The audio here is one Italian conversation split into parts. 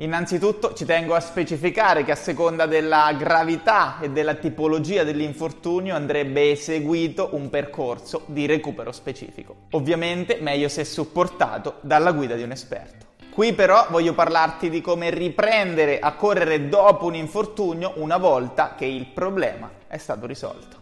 Innanzitutto ci tengo a specificare che a seconda della gravità e della tipologia dell'infortunio andrebbe eseguito un percorso di recupero specifico. Ovviamente meglio se supportato dalla guida di un esperto. Qui però voglio parlarti di come riprendere a correre dopo un infortunio una volta che il problema è stato risolto.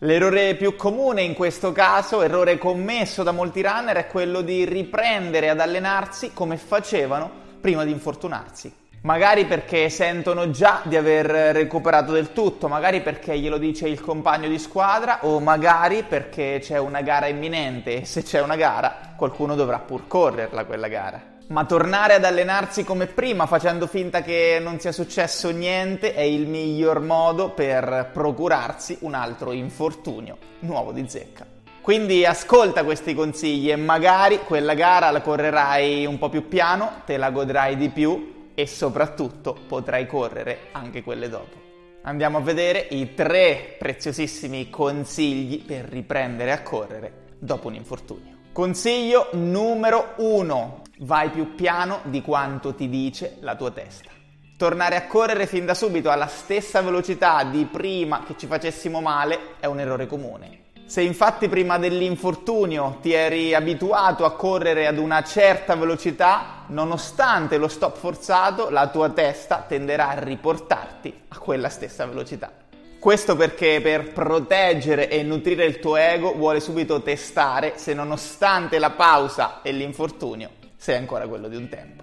L'errore più comune in questo caso, errore commesso da molti runner, è quello di riprendere ad allenarsi come facevano prima di infortunarsi. Magari perché sentono già di aver recuperato del tutto, magari perché glielo dice il compagno di squadra o magari perché c'è una gara imminente e se c'è una gara qualcuno dovrà pur correrla quella gara. Ma tornare ad allenarsi come prima facendo finta che non sia successo niente è il miglior modo per procurarsi un altro infortunio nuovo di zecca. Quindi ascolta questi consigli e magari quella gara la correrai un po' più piano, te la godrai di più e soprattutto potrai correre anche quelle dopo. Andiamo a vedere i tre preziosissimi consigli per riprendere a correre dopo un infortunio. Consiglio numero 1. Vai più piano di quanto ti dice la tua testa. Tornare a correre fin da subito alla stessa velocità di prima che ci facessimo male è un errore comune. Se infatti prima dell'infortunio ti eri abituato a correre ad una certa velocità, nonostante lo stop forzato, la tua testa tenderà a riportarti a quella stessa velocità. Questo perché per proteggere e nutrire il tuo ego vuole subito testare se nonostante la pausa e l'infortunio sei ancora quello di un tempo.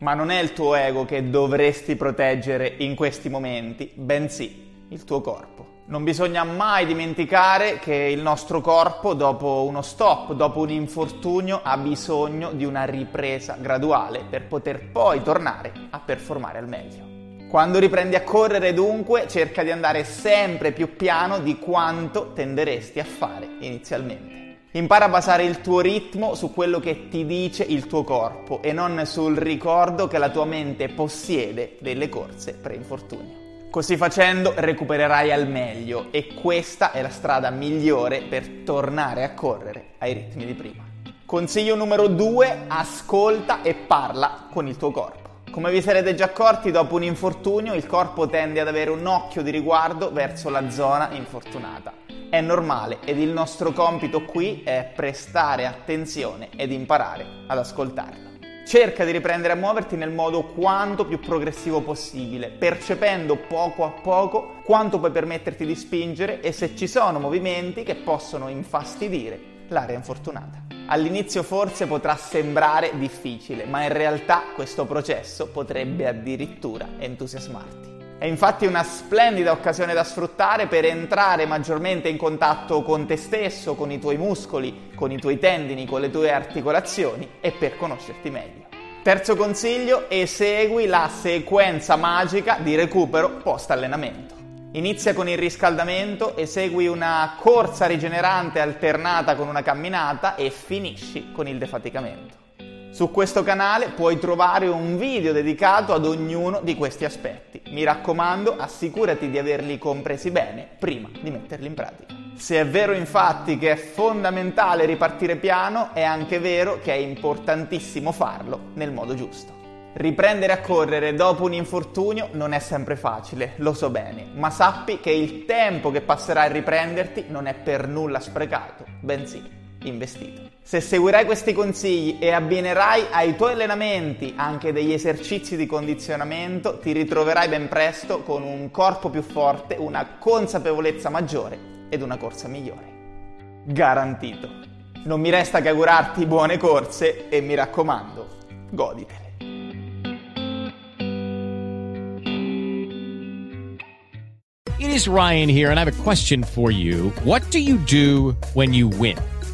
Ma non è il tuo ego che dovresti proteggere in questi momenti, bensì il tuo corpo. Non bisogna mai dimenticare che il nostro corpo, dopo uno stop, dopo un infortunio, ha bisogno di una ripresa graduale per poter poi tornare a performare al meglio. Quando riprendi a correre dunque cerca di andare sempre più piano di quanto tenderesti a fare inizialmente. Impara a basare il tuo ritmo su quello che ti dice il tuo corpo e non sul ricordo che la tua mente possiede delle corse pre-infortunio. Così facendo recupererai al meglio e questa è la strada migliore per tornare a correre ai ritmi di prima. Consiglio numero 2, ascolta e parla con il tuo corpo. Come vi sarete già accorti, dopo un infortunio il corpo tende ad avere un occhio di riguardo verso la zona infortunata. È normale ed il nostro compito qui è prestare attenzione ed imparare ad ascoltarlo. Cerca di riprendere a muoverti nel modo quanto più progressivo possibile, percependo poco a poco quanto puoi permetterti di spingere e se ci sono movimenti che possono infastidire l'area infortunata. All'inizio forse potrà sembrare difficile, ma in realtà questo processo potrebbe addirittura entusiasmarti. È infatti una splendida occasione da sfruttare per entrare maggiormente in contatto con te stesso, con i tuoi muscoli, con i tuoi tendini, con le tue articolazioni e per conoscerti meglio. Terzo consiglio, esegui la sequenza magica di recupero post allenamento. Inizia con il riscaldamento, esegui una corsa rigenerante alternata con una camminata e finisci con il defaticamento. Su questo canale puoi trovare un video dedicato ad ognuno di questi aspetti. Mi raccomando, assicurati di averli compresi bene prima di metterli in pratica. Se è vero infatti che è fondamentale ripartire piano, è anche vero che è importantissimo farlo nel modo giusto. Riprendere a correre dopo un infortunio non è sempre facile, lo so bene, ma sappi che il tempo che passerà a riprenderti non è per nulla sprecato, bensì investito. Se seguirai questi consigli e abbinerai ai tuoi allenamenti anche degli esercizi di condizionamento, ti ritroverai ben presto con un corpo più forte, una consapevolezza maggiore ed una corsa migliore. Garantito. Non mi resta che augurarti buone corse e mi raccomando, goditele. is Ryan here, and I have a question for you. What do you do when you win?